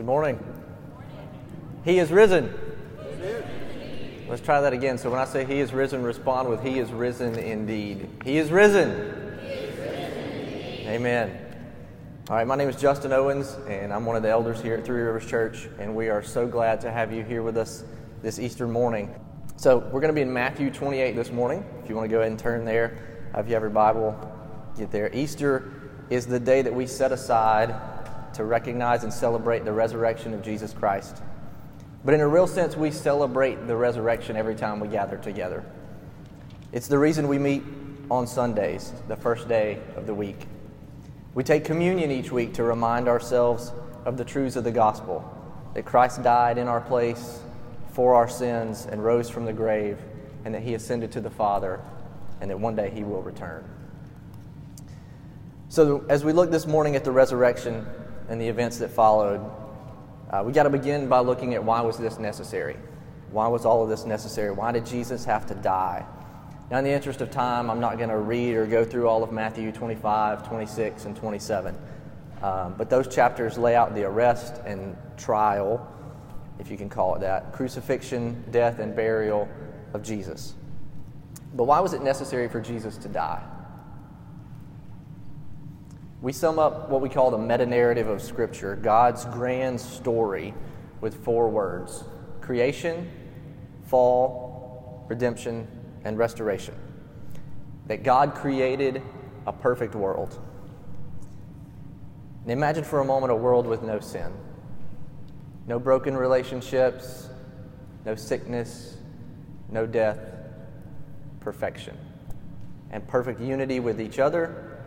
Good morning. He is risen. Let's try that again. So when I say He is risen, respond with He is risen indeed. He is risen. Amen. All right, my name is Justin Owens, and I'm one of the elders here at Three Rivers Church, and we are so glad to have you here with us this Easter morning. So we're going to be in Matthew 28 this morning. If you want to go ahead and turn there, uh, if you have your Bible, get there. Easter is the day that we set aside to recognize and celebrate the resurrection of Jesus Christ. But in a real sense, we celebrate the resurrection every time we gather together. It's the reason we meet on Sundays, the first day of the week. We take communion each week to remind ourselves of the truths of the gospel that Christ died in our place for our sins and rose from the grave, and that he ascended to the Father, and that one day he will return. So, as we look this morning at the resurrection and the events that followed, uh, we got to begin by looking at why was this necessary? Why was all of this necessary? Why did Jesus have to die? Now, in the interest of time, I'm not going to read or go through all of Matthew 25, 26, and 27. Um, but those chapters lay out the arrest and trial, if you can call it that, crucifixion, death, and burial of Jesus. But why was it necessary for Jesus to die? We sum up what we call the meta narrative of Scripture, God's grand story, with four words creation, fall, redemption, and restoration. That God created a perfect world. And imagine for a moment a world with no sin, no broken relationships, no sickness, no death, perfection, and perfect unity with each other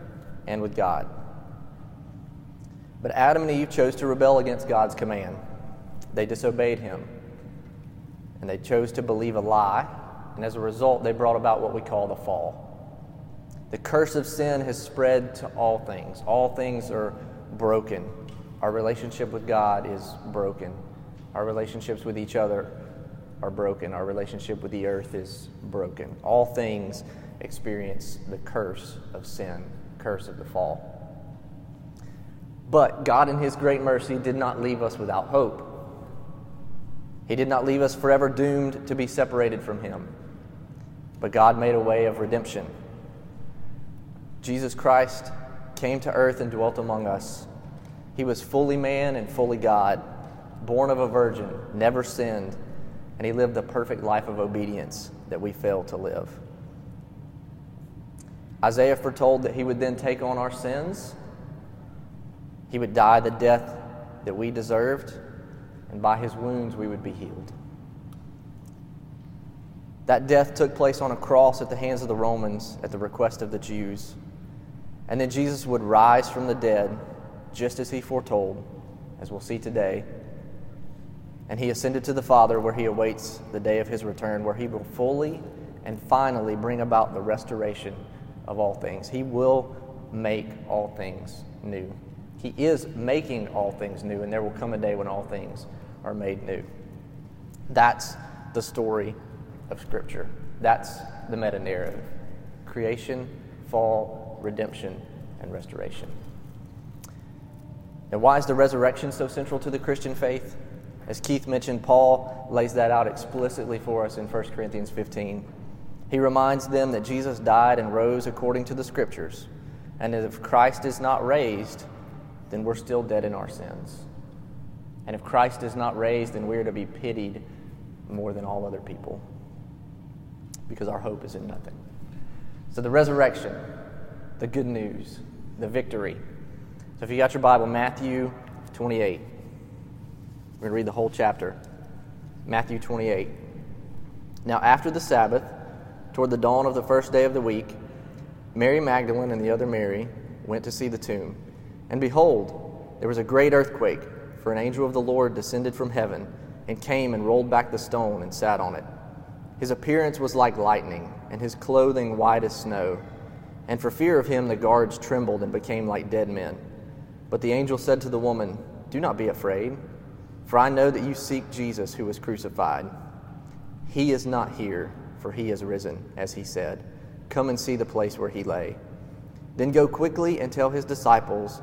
and with God. But Adam and Eve chose to rebel against God's command. They disobeyed him. And they chose to believe a lie. And as a result, they brought about what we call the fall. The curse of sin has spread to all things. All things are broken. Our relationship with God is broken. Our relationships with each other are broken. Our relationship with the earth is broken. All things experience the curse of sin, curse of the fall. But God, in His great mercy, did not leave us without hope. He did not leave us forever doomed to be separated from Him. But God made a way of redemption. Jesus Christ came to earth and dwelt among us. He was fully man and fully God, born of a virgin, never sinned, and He lived the perfect life of obedience that we fail to live. Isaiah foretold that He would then take on our sins he would die the death that we deserved, and by his wounds we would be healed. That death took place on a cross at the hands of the Romans at the request of the Jews. And then Jesus would rise from the dead, just as he foretold, as we'll see today. And he ascended to the Father, where he awaits the day of his return, where he will fully and finally bring about the restoration of all things. He will make all things new. He is making all things new, and there will come a day when all things are made new. That's the story of Scripture. That's the meta narrative creation, fall, redemption, and restoration. And why is the resurrection so central to the Christian faith? As Keith mentioned, Paul lays that out explicitly for us in 1 Corinthians 15. He reminds them that Jesus died and rose according to the Scriptures, and that if Christ is not raised, then we're still dead in our sins. And if Christ is not raised, then we're to be pitied more than all other people because our hope is in nothing. So, the resurrection, the good news, the victory. So, if you got your Bible, Matthew 28, we're going to read the whole chapter. Matthew 28. Now, after the Sabbath, toward the dawn of the first day of the week, Mary Magdalene and the other Mary went to see the tomb. And behold, there was a great earthquake, for an angel of the Lord descended from heaven and came and rolled back the stone and sat on it. His appearance was like lightning, and his clothing white as snow. And for fear of him, the guards trembled and became like dead men. But the angel said to the woman, Do not be afraid, for I know that you seek Jesus who was crucified. He is not here, for he is risen, as he said. Come and see the place where he lay. Then go quickly and tell his disciples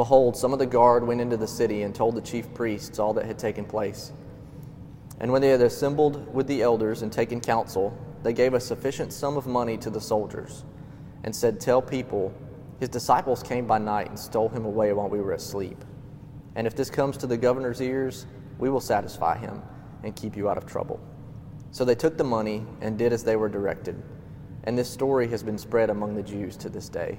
behold, some of the guard went into the city and told the chief priests all that had taken place. And when they had assembled with the elders and taken counsel, they gave a sufficient sum of money to the soldiers, and said, Tell people, his disciples came by night and stole him away while we were asleep. And if this comes to the governor's ears, we will satisfy him and keep you out of trouble. So they took the money and did as they were directed. And this story has been spread among the Jews to this day.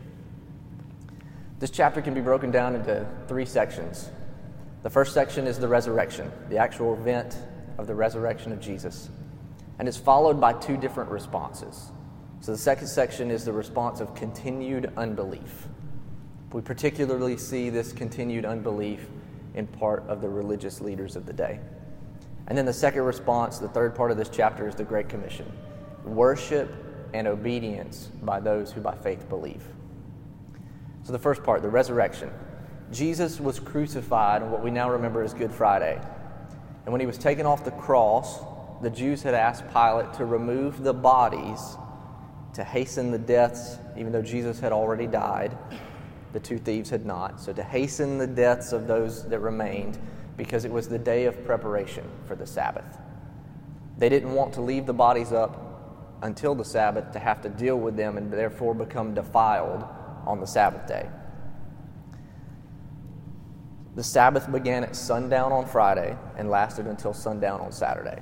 This chapter can be broken down into three sections. The first section is the resurrection, the actual event of the resurrection of Jesus. And it's followed by two different responses. So the second section is the response of continued unbelief. We particularly see this continued unbelief in part of the religious leaders of the day. And then the second response, the third part of this chapter, is the Great Commission worship and obedience by those who by faith believe. So, the first part, the resurrection. Jesus was crucified on what we now remember as Good Friday. And when he was taken off the cross, the Jews had asked Pilate to remove the bodies to hasten the deaths, even though Jesus had already died. The two thieves had not. So, to hasten the deaths of those that remained, because it was the day of preparation for the Sabbath. They didn't want to leave the bodies up until the Sabbath to have to deal with them and therefore become defiled on the Sabbath day. The Sabbath began at sundown on Friday and lasted until sundown on Saturday.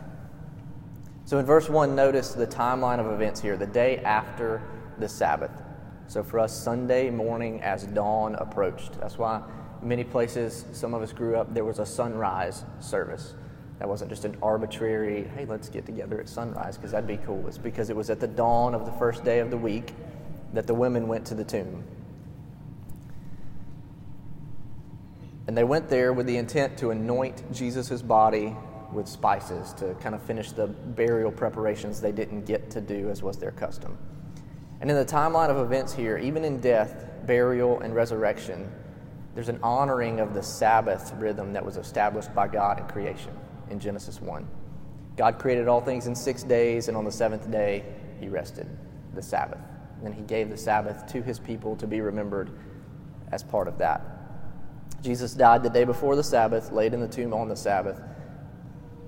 So in verse 1, notice the timeline of events here, the day after the Sabbath. So for us, Sunday morning as dawn approached. That's why many places, some of us grew up, there was a sunrise service. That wasn't just an arbitrary, hey, let's get together at sunrise because that'd be cool. It's because it was at the dawn of the first day of the week that the women went to the tomb. And they went there with the intent to anoint Jesus' body with spices to kind of finish the burial preparations they didn't get to do as was their custom. And in the timeline of events here, even in death, burial, and resurrection, there's an honoring of the Sabbath rhythm that was established by God in creation in Genesis 1. God created all things in six days, and on the seventh day, he rested, the Sabbath. And he gave the Sabbath to his people to be remembered as part of that. Jesus died the day before the Sabbath, laid in the tomb on the Sabbath,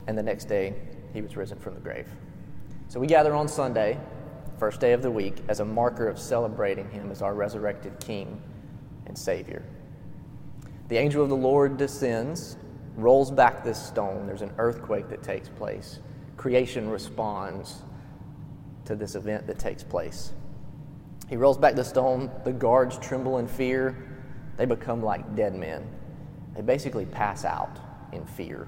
and the next day he was risen from the grave. So we gather on Sunday, first day of the week, as a marker of celebrating him as our resurrected King and Savior. The angel of the Lord descends, rolls back this stone. There's an earthquake that takes place. Creation responds to this event that takes place. He rolls back the stone. The guards tremble in fear. They become like dead men. They basically pass out in fear.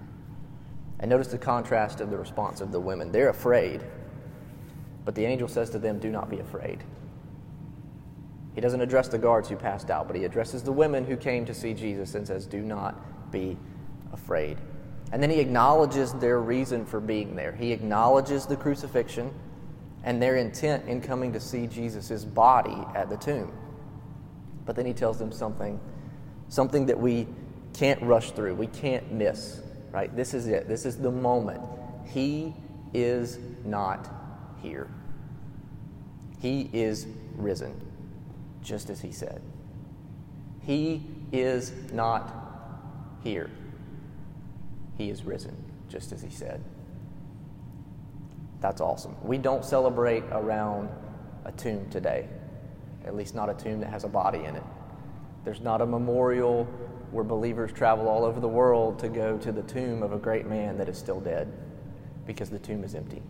And notice the contrast of the response of the women. They're afraid, but the angel says to them, Do not be afraid. He doesn't address the guards who passed out, but he addresses the women who came to see Jesus and says, Do not be afraid. And then he acknowledges their reason for being there. He acknowledges the crucifixion and their intent in coming to see Jesus' body at the tomb. But then he tells them something, something that we can't rush through, we can't miss, right? This is it. This is the moment. He is not here. He is risen, just as he said. He is not here. He is risen, just as he said. That's awesome. We don't celebrate around a tomb today, at least not a tomb that has a body in it. There's not a memorial where believers travel all over the world to go to the tomb of a great man that is still dead. because the tomb is empty.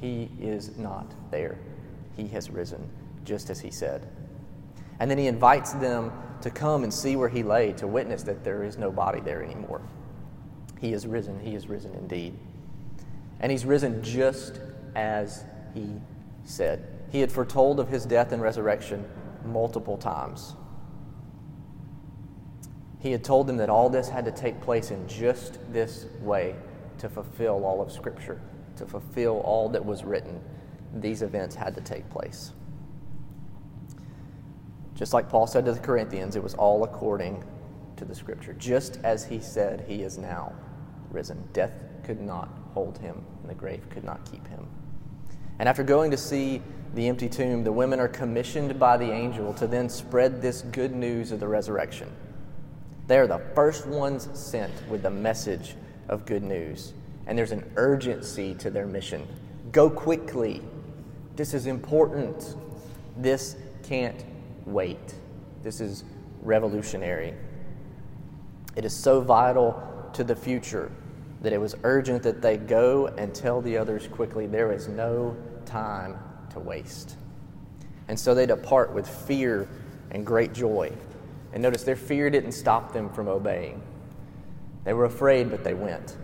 He is not there. He has risen, just as he said. And then he invites them to come and see where he lay, to witness that there is no body there anymore. He is risen. He is risen indeed. And he's risen just as he said. He had foretold of his death and resurrection multiple times. He had told them that all this had to take place in just this way to fulfill all of Scripture, to fulfill all that was written. These events had to take place. Just like Paul said to the Corinthians, it was all according to the Scripture. Just as he said, he is now risen. Death could not hold him, and the grave could not keep him. And after going to see the empty tomb, the women are commissioned by the angel to then spread this good news of the resurrection. They are the first ones sent with the message of good news. And there's an urgency to their mission. Go quickly. This is important. This can't wait. This is revolutionary. It is so vital to the future that it was urgent that they go and tell the others quickly there is no time to waste. And so they depart with fear and great joy. And notice their fear didn't stop them from obeying. They were afraid, but they went.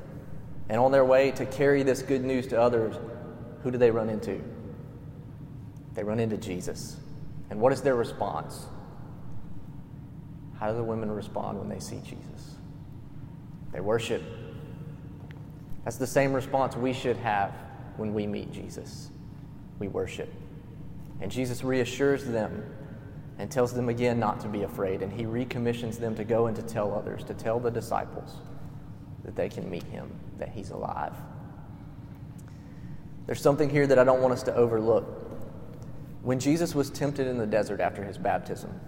And on their way to carry this good news to others, who do they run into? They run into Jesus. And what is their response? How do the women respond when they see Jesus? They worship. That's the same response we should have when we meet Jesus. We worship. And Jesus reassures them and tells them again not to be afraid. And he recommissions them to go and to tell others, to tell the disciples that they can meet him, that he's alive. There's something here that I don't want us to overlook. When Jesus was tempted in the desert after his baptism,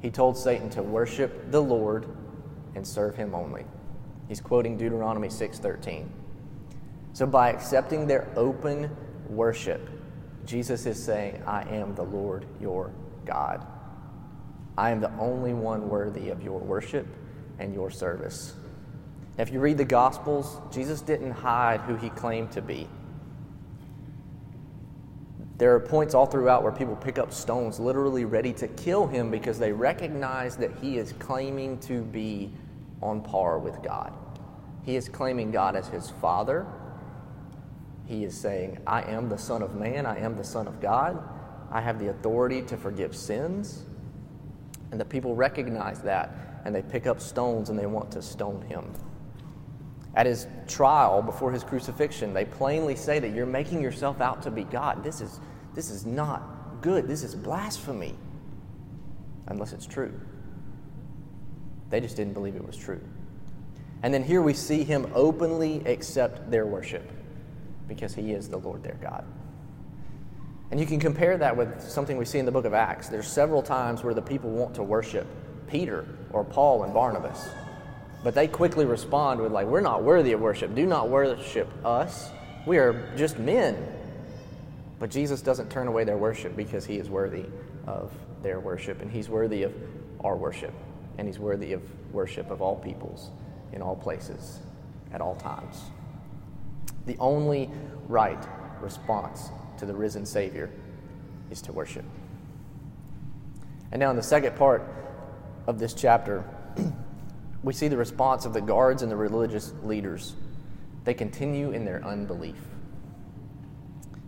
he told Satan to worship the Lord and serve him only. He's quoting Deuteronomy 6:13. So by accepting their open worship, Jesus is saying, I am the Lord your God. I am the only one worthy of your worship and your service. If you read the Gospels, Jesus didn't hide who he claimed to be. There are points all throughout where people pick up stones, literally ready to kill him because they recognize that he is claiming to be on par with God. He is claiming God as his Father he is saying, I am the Son of Man, I am the Son of God, I have the authority to forgive sins. And the people recognize that, and they pick up stones and they want to stone him. At his trial before his crucifixion, they plainly say that you're making yourself out to be God. This is, this is not good. This is blasphemy, unless it's true. They just didn't believe it was true. And then here we see him openly accept their worship because he is the Lord their God. And you can compare that with something we see in the book of Acts. There's several times where the people want to worship Peter or Paul and Barnabas. But they quickly respond with, like, we're not worthy of worship. Do not worship us. We are just men. But Jesus doesn't turn away their worship because he is worthy of their worship. And he's worthy of our worship. And he's worthy of worship of all peoples, in all places, at all times. The only right response to the risen Savior is to worship. And now, in the second part of this chapter, we see the response of the guards and the religious leaders. They continue in their unbelief.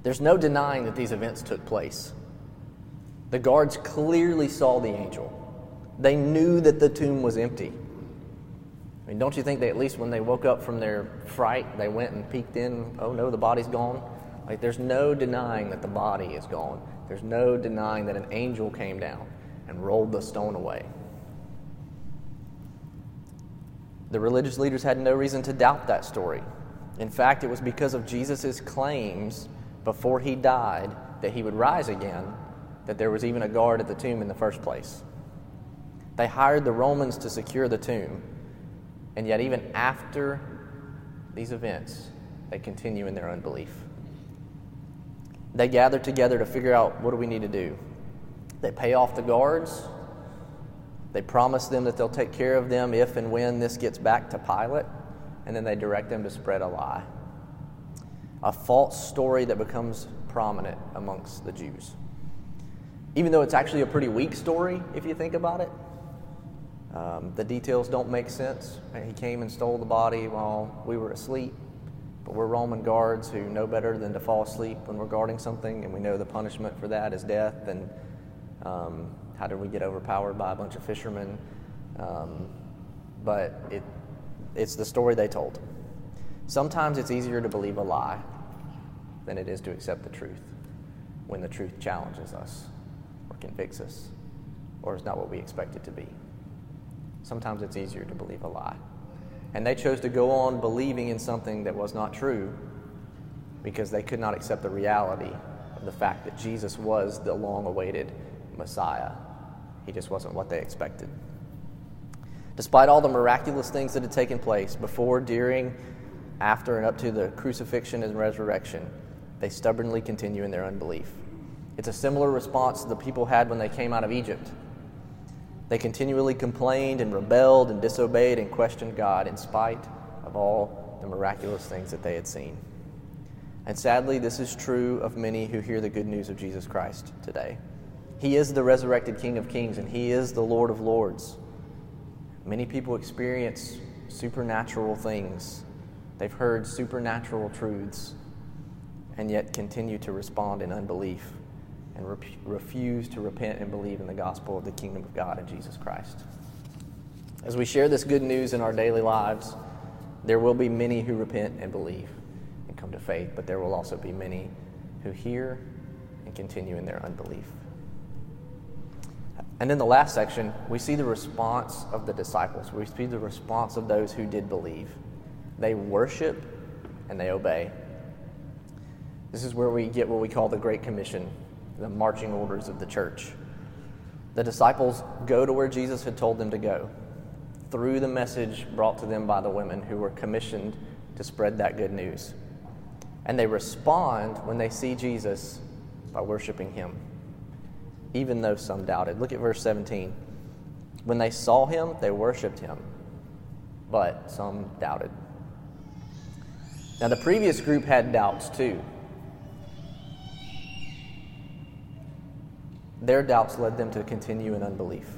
There's no denying that these events took place. The guards clearly saw the angel, they knew that the tomb was empty mean, don't you think that at least when they woke up from their fright, they went and peeked in, oh no, the body's gone? Like, there's no denying that the body is gone. There's no denying that an angel came down and rolled the stone away. The religious leaders had no reason to doubt that story. In fact, it was because of Jesus' claims before he died that he would rise again that there was even a guard at the tomb in the first place. They hired the Romans to secure the tomb, and yet, even after these events, they continue in their unbelief. They gather together to figure out what do we need to do. They pay off the guards. They promise them that they'll take care of them if and when this gets back to Pilate, and then they direct them to spread a lie. a false story that becomes prominent amongst the Jews. Even though it's actually a pretty weak story, if you think about it, um, the details don't make sense. He came and stole the body while we were asleep, but we're Roman guards who know better than to fall asleep when we're guarding something, and we know the punishment for that is death. And um, how did we get overpowered by a bunch of fishermen? Um, but it, it's the story they told. Sometimes it's easier to believe a lie than it is to accept the truth when the truth challenges us or convicts us or is not what we expect it to be. Sometimes it's easier to believe a lie. And they chose to go on believing in something that was not true because they could not accept the reality of the fact that Jesus was the long awaited Messiah. He just wasn't what they expected. Despite all the miraculous things that had taken place before, during, after, and up to the crucifixion and resurrection, they stubbornly continue in their unbelief. It's a similar response the people had when they came out of Egypt. They continually complained and rebelled and disobeyed and questioned God in spite of all the miraculous things that they had seen. And sadly, this is true of many who hear the good news of Jesus Christ today. He is the resurrected King of Kings and He is the Lord of Lords. Many people experience supernatural things, they've heard supernatural truths, and yet continue to respond in unbelief and re- refuse to repent and believe in the gospel of the kingdom of God in Jesus Christ. As we share this good news in our daily lives, there will be many who repent and believe and come to faith, but there will also be many who hear and continue in their unbelief. And in the last section, we see the response of the disciples. We see the response of those who did believe. They worship and they obey. This is where we get what we call the Great Commission the marching orders of the church. The disciples go to where Jesus had told them to go through the message brought to them by the women who were commissioned to spread that good news. And they respond when they see Jesus by worshiping him, even though some doubted. Look at verse 17. When they saw him, they worshiped him, but some doubted. Now, the previous group had doubts too. Their doubts led them to continue in unbelief.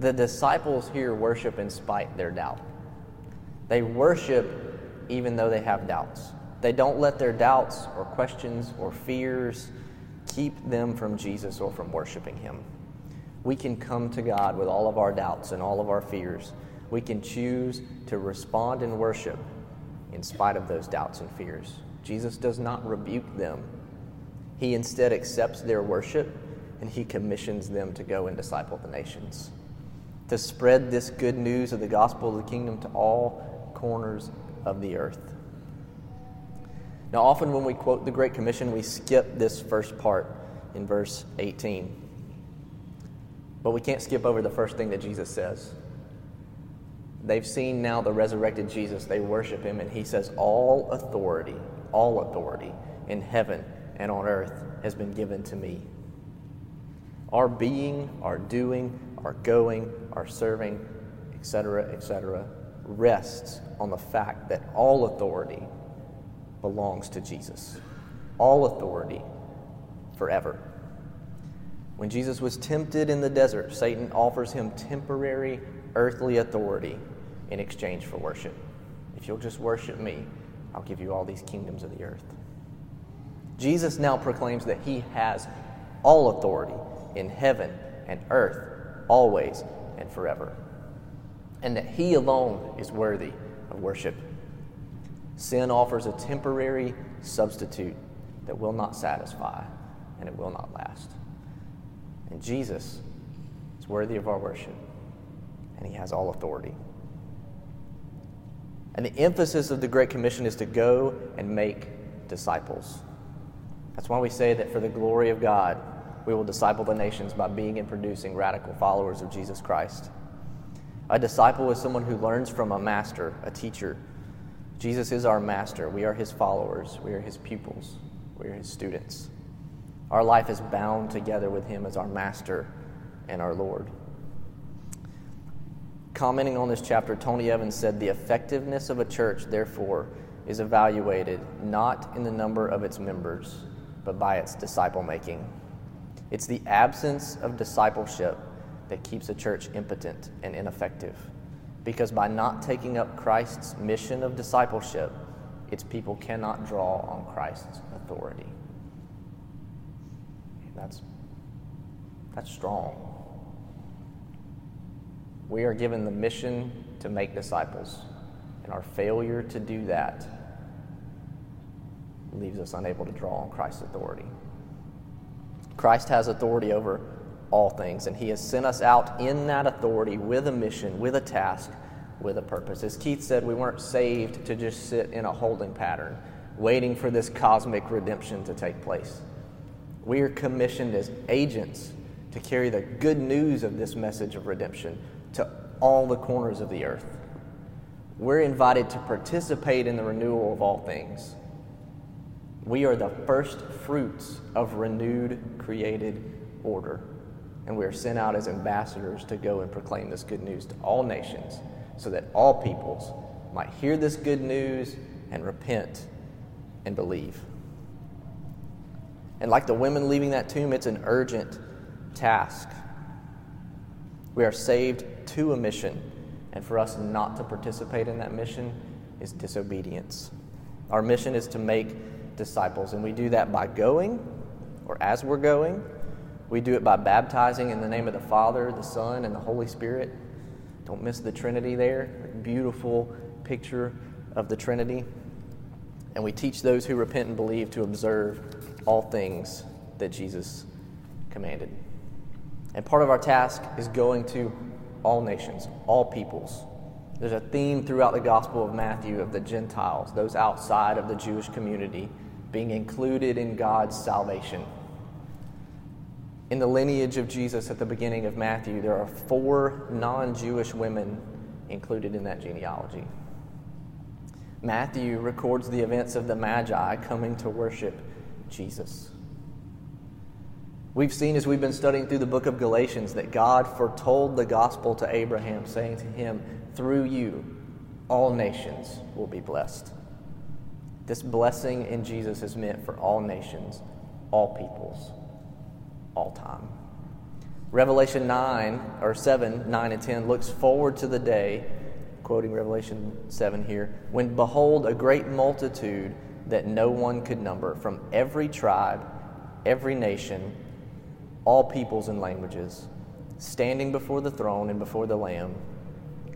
The disciples here worship in spite their doubt. They worship even though they have doubts. They don't let their doubts or questions or fears keep them from Jesus or from worshiping Him. We can come to God with all of our doubts and all of our fears. We can choose to respond in worship in spite of those doubts and fears. Jesus does not rebuke them, He instead accepts their worship and he commissions them to go and disciple the nations, to spread this good news of the gospel of the kingdom to all corners of the earth. Now, often when we quote the Great Commission, we skip this first part in verse 18. But we can't skip over the first thing that Jesus says. They've seen now the resurrected Jesus, they worship him, and he says, All authority, all authority in heaven and on earth has been given to me. Our being, our doing, our going, our serving, etc., etc., rests on the fact that all authority belongs to Jesus. All authority forever. When Jesus was tempted in the desert, Satan offers him temporary earthly authority in exchange for worship. If you'll just worship me, I'll give you all these kingdoms of the earth. Jesus now proclaims that he has all authority in heaven and earth, always and forever. And that He alone is worthy of worship. Sin offers a temporary substitute that will not satisfy and it will not last. And Jesus is worthy of our worship, and He has all authority. And the emphasis of the Great Commission is to go and make disciples. That's why we say that for the glory of God, we will disciple the nations by being and producing radical followers of Jesus Christ. A disciple is someone who learns from a master, a teacher. Jesus is our master. We are his followers. We are his pupils. We are his students. Our life is bound together with him as our master and our Lord. Commenting on this chapter, Tony Evans said, The effectiveness of a church, therefore, is evaluated not in the number of its members, but by its disciple making. It's the absence of discipleship that keeps a church impotent and ineffective. Because by not taking up Christ's mission of discipleship, its people cannot draw on Christ's authority. That's, that's strong. We are given the mission to make disciples, and our failure to do that leaves us unable to draw on Christ's authority. Christ has authority over all things, and He has sent us out in that authority with a mission, with a task, with a purpose. As Keith said, we weren't saved to just sit in a holding pattern, waiting for this cosmic redemption to take place. We are commissioned as agents to carry the good news of this message of redemption to all the corners of the earth. We're invited to participate in the renewal of all things. We are the first fruits of renewed created order, and we are sent out as ambassadors to go and proclaim this good news to all nations so that all peoples might hear this good news and repent and believe. And like the women leaving that tomb, it's an urgent task. We are saved to a mission, and for us not to participate in that mission is disobedience. Our mission is to make disciples, and we do that by going, or as we're going. We do it by baptizing in the name of the Father, the Son, and the Holy Spirit. Don't miss the Trinity there. Beautiful picture of the Trinity. And we teach those who repent and believe to observe all things that Jesus commanded. And part of our task is going to all nations, all peoples. There's a theme throughout the Gospel of Matthew of the Gentiles, those outside of the Jewish community, being included in God's salvation. In the lineage of Jesus at the beginning of Matthew, there are four non Jewish women included in that genealogy. Matthew records the events of the Magi coming to worship Jesus. We've seen as we've been studying through the book of Galatians that God foretold the gospel to Abraham, saying to him, Through you, all nations will be blessed. This blessing in Jesus is meant for all nations, all peoples, all time. Revelation 9, or 7, 9 and 10 looks forward to the day, quoting Revelation 7 here, when behold, a great multitude that no one could number from every tribe, every nation, all peoples and languages, standing before the throne and before the Lamb,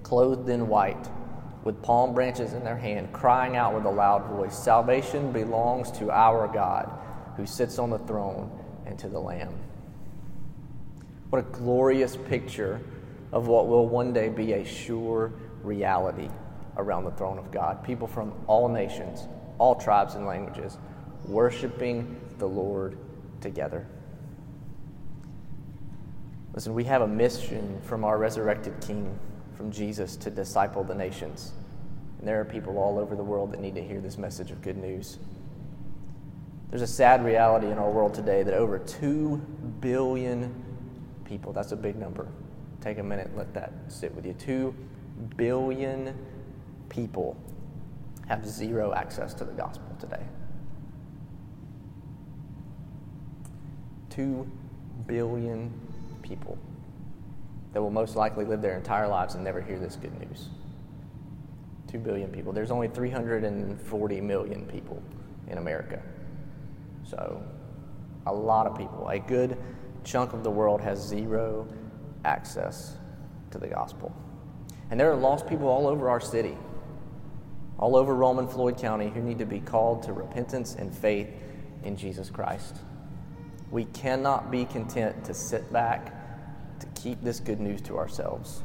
clothed in white, with palm branches in their hand, crying out with a loud voice Salvation belongs to our God, who sits on the throne, and to the Lamb. What a glorious picture of what will one day be a sure reality around the throne of God. People from all nations, all tribes and languages, worshiping the Lord together. Listen, we have a mission from our resurrected King, from Jesus, to disciple the nations. And there are people all over the world that need to hear this message of good news. There's a sad reality in our world today that over 2 billion people, that's a big number. Take a minute, let that sit with you. 2 billion people have zero access to the gospel today. 2 billion people that will most likely live their entire lives and never hear this good news. 2 billion people. There's only 340 million people in America. So, a lot of people, a good chunk of the world has zero access to the gospel. And there are lost people all over our city, all over Rome and Floyd County, who need to be called to repentance and faith in Jesus Christ. We cannot be content to sit back keep this good news to ourselves.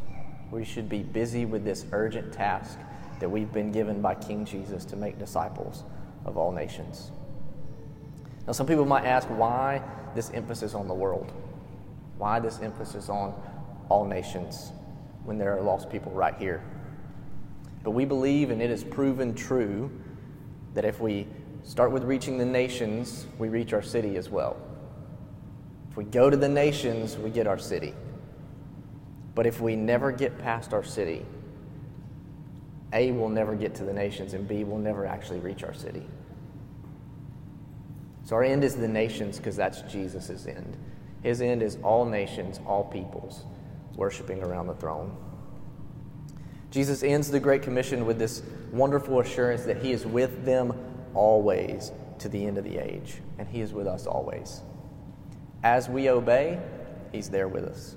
We should be busy with this urgent task that we've been given by King Jesus to make disciples of all nations. Now, some people might ask why this emphasis on the world? Why this emphasis on all nations when there are lost people right here? But we believe, and it is proven true, that if we start with reaching the nations, we reach our city as well. If we go to the nations, we get our city. But if we never get past our city, A, we'll never get to the nations, and B, we'll never actually reach our city. So our end is the nations because that's Jesus' end. His end is all nations, all peoples, worshiping around the throne. Jesus ends the Great Commission with this wonderful assurance that He is with them always to the end of the age, and He is with us always. As we obey, He's there with us.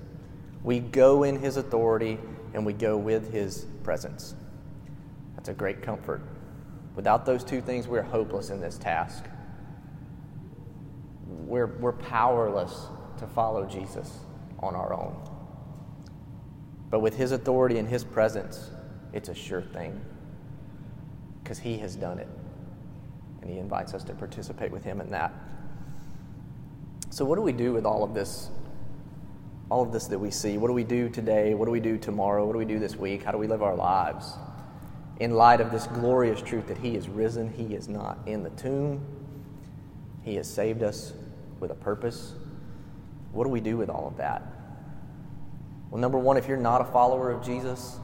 We go in His authority and we go with His presence. That's a great comfort. Without those two things, we're hopeless in this task. We're, we're powerless to follow Jesus on our own. But with His authority and His presence, it's a sure thing because He has done it. And He invites us to participate with Him in that. So, what do we do with all of this? All of this that we see. What do we do today? What do we do tomorrow? What do we do this week? How do we live our lives? In light of this glorious truth that He is risen, He is not in the tomb, He has saved us with a purpose. What do we do with all of that? Well, number one, if you're not a follower of Jesus,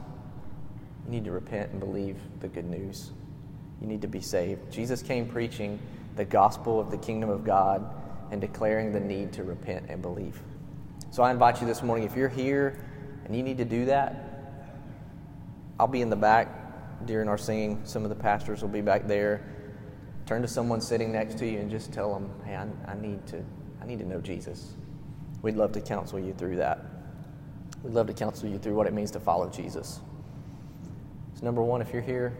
you need to repent and believe the good news. You need to be saved. Jesus came preaching the gospel of the kingdom of God and declaring the need to repent and believe. So I invite you this morning, if you're here and you need to do that, I'll be in the back during our singing. Some of the pastors will be back there. Turn to someone sitting next to you and just tell them, hey, I, I need, to, I need to know Jesus. We'd love to counsel you through that. We'd love to counsel you through what it means to follow Jesus. So, number one, if you're here,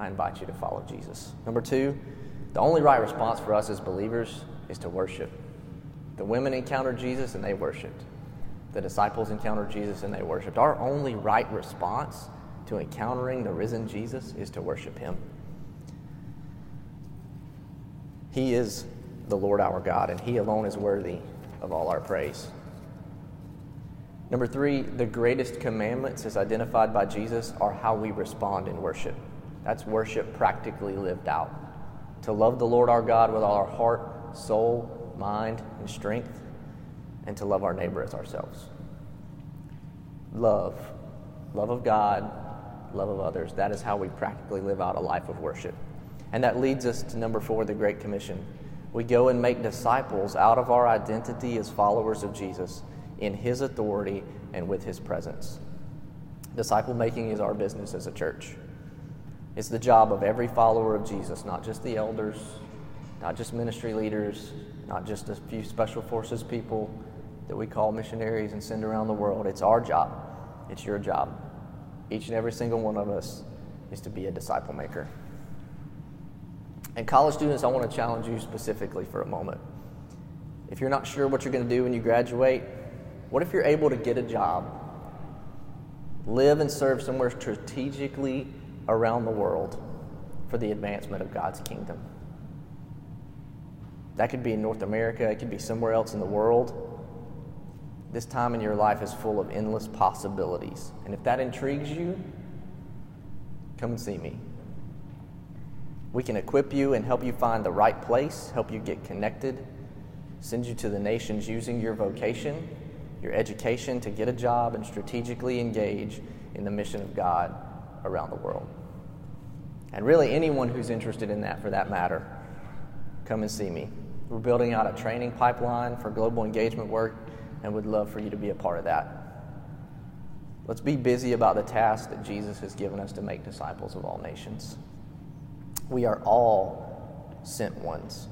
I invite you to follow Jesus. Number two, the only right response for us as believers is to worship. The women encountered Jesus and they worshiped. The disciples encountered Jesus and they worshiped. Our only right response to encountering the risen Jesus is to worship him. He is the Lord our God, and he alone is worthy of all our praise. Number three, the greatest commandments, as identified by Jesus, are how we respond in worship. That's worship practically lived out. To love the Lord our God with all our heart, soul, mind, and strength, and to love our neighbor as ourselves. Love. Love of God, love of others. That is how we practically live out a life of worship. And that leads us to number four, the Great Commission. We go and make disciples out of our identity as followers of Jesus in His authority and with His presence. Disciple making is our business as a church. It's the job of every follower of Jesus, not just the elders, not just ministry leaders, not just a few special forces people that we call missionaries and send around the world. It's our job. It's your job. Each and every single one of us is to be a disciple maker. And college students, I want to challenge you specifically for a moment. If you're not sure what you're going to do when you graduate, what if you're able to get a job, live and serve somewhere strategically around the world for the advancement of God's kingdom? That could be in North America, it could be somewhere else in the world. This time in your life is full of endless possibilities. And if that intrigues you, come and see me. We can equip you and help you find the right place, help you get connected, send you to the nations using your vocation your education to get a job and strategically engage in the mission of God around the world. And really, anyone who's interested in that for that matter, come and see me. We're building out a training pipeline for global engagement work and would love for you to be a part of that. Let's be busy about the task that Jesus has given us to make disciples of all nations. We are all sent ones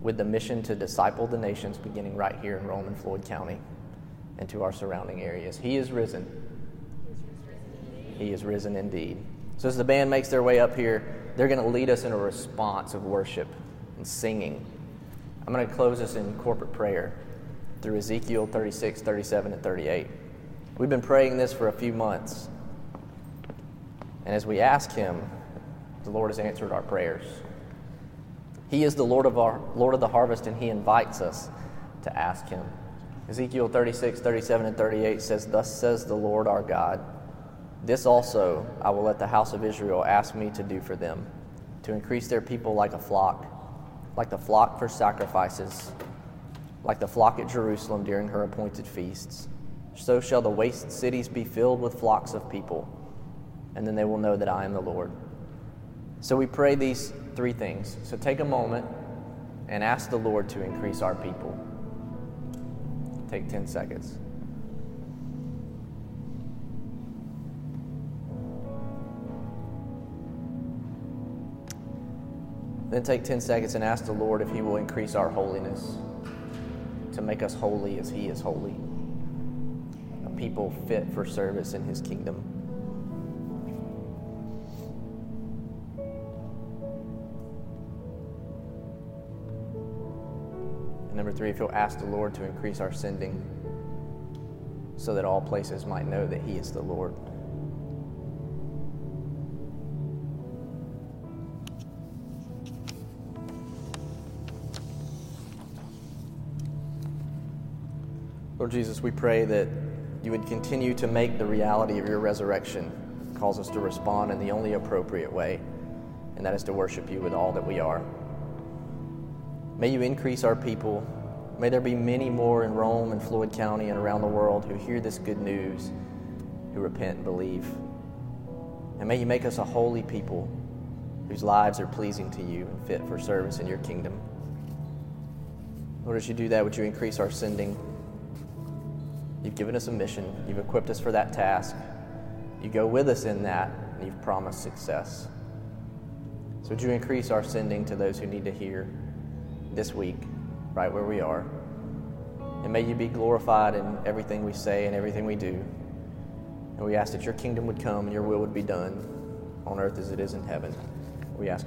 with the mission to disciple the nations beginning right here in Rome and Floyd County and to our surrounding areas. He is risen. He is risen indeed. So, as the band makes their way up here, they're going to lead us in a response of worship and singing. I'm going to close this in corporate prayer through Ezekiel 36, 37, and 38. We've been praying this for a few months. And as we ask Him, the Lord has answered our prayers. He is the Lord of, our, Lord of the harvest, and He invites us to ask Him. Ezekiel 36, 37, and 38 says, Thus says the Lord our God, This also I will let the house of Israel ask me to do for them, to increase their people like a flock, like the flock for sacrifices, like the flock at Jerusalem during her appointed feasts. So shall the waste cities be filled with flocks of people. and then they will know that I am the Lord. So we pray these three things. So take a moment and ask the Lord to increase our people. Take 10 seconds. Then take 10 seconds and ask the Lord if He will increase our holiness to make us holy as He is holy, a people fit for service in His kingdom. And number three, if you'll ask the Lord to increase our sending so that all places might know that He is the Lord. Lord Jesus, we pray that you would continue to make the reality of your resurrection cause us to respond in the only appropriate way, and that is to worship you with all that we are. May you increase our people. May there be many more in Rome and Floyd County and around the world who hear this good news, who repent and believe. And may you make us a holy people whose lives are pleasing to you and fit for service in your kingdom. Lord, as you do that, would you increase our sending? You've given us a mission. You've equipped us for that task. You go with us in that, and you've promised success. So, would you increase our sending to those who need to hear this week, right where we are? And may you be glorified in everything we say and everything we do. And we ask that your kingdom would come and your will would be done on earth as it is in heaven. We ask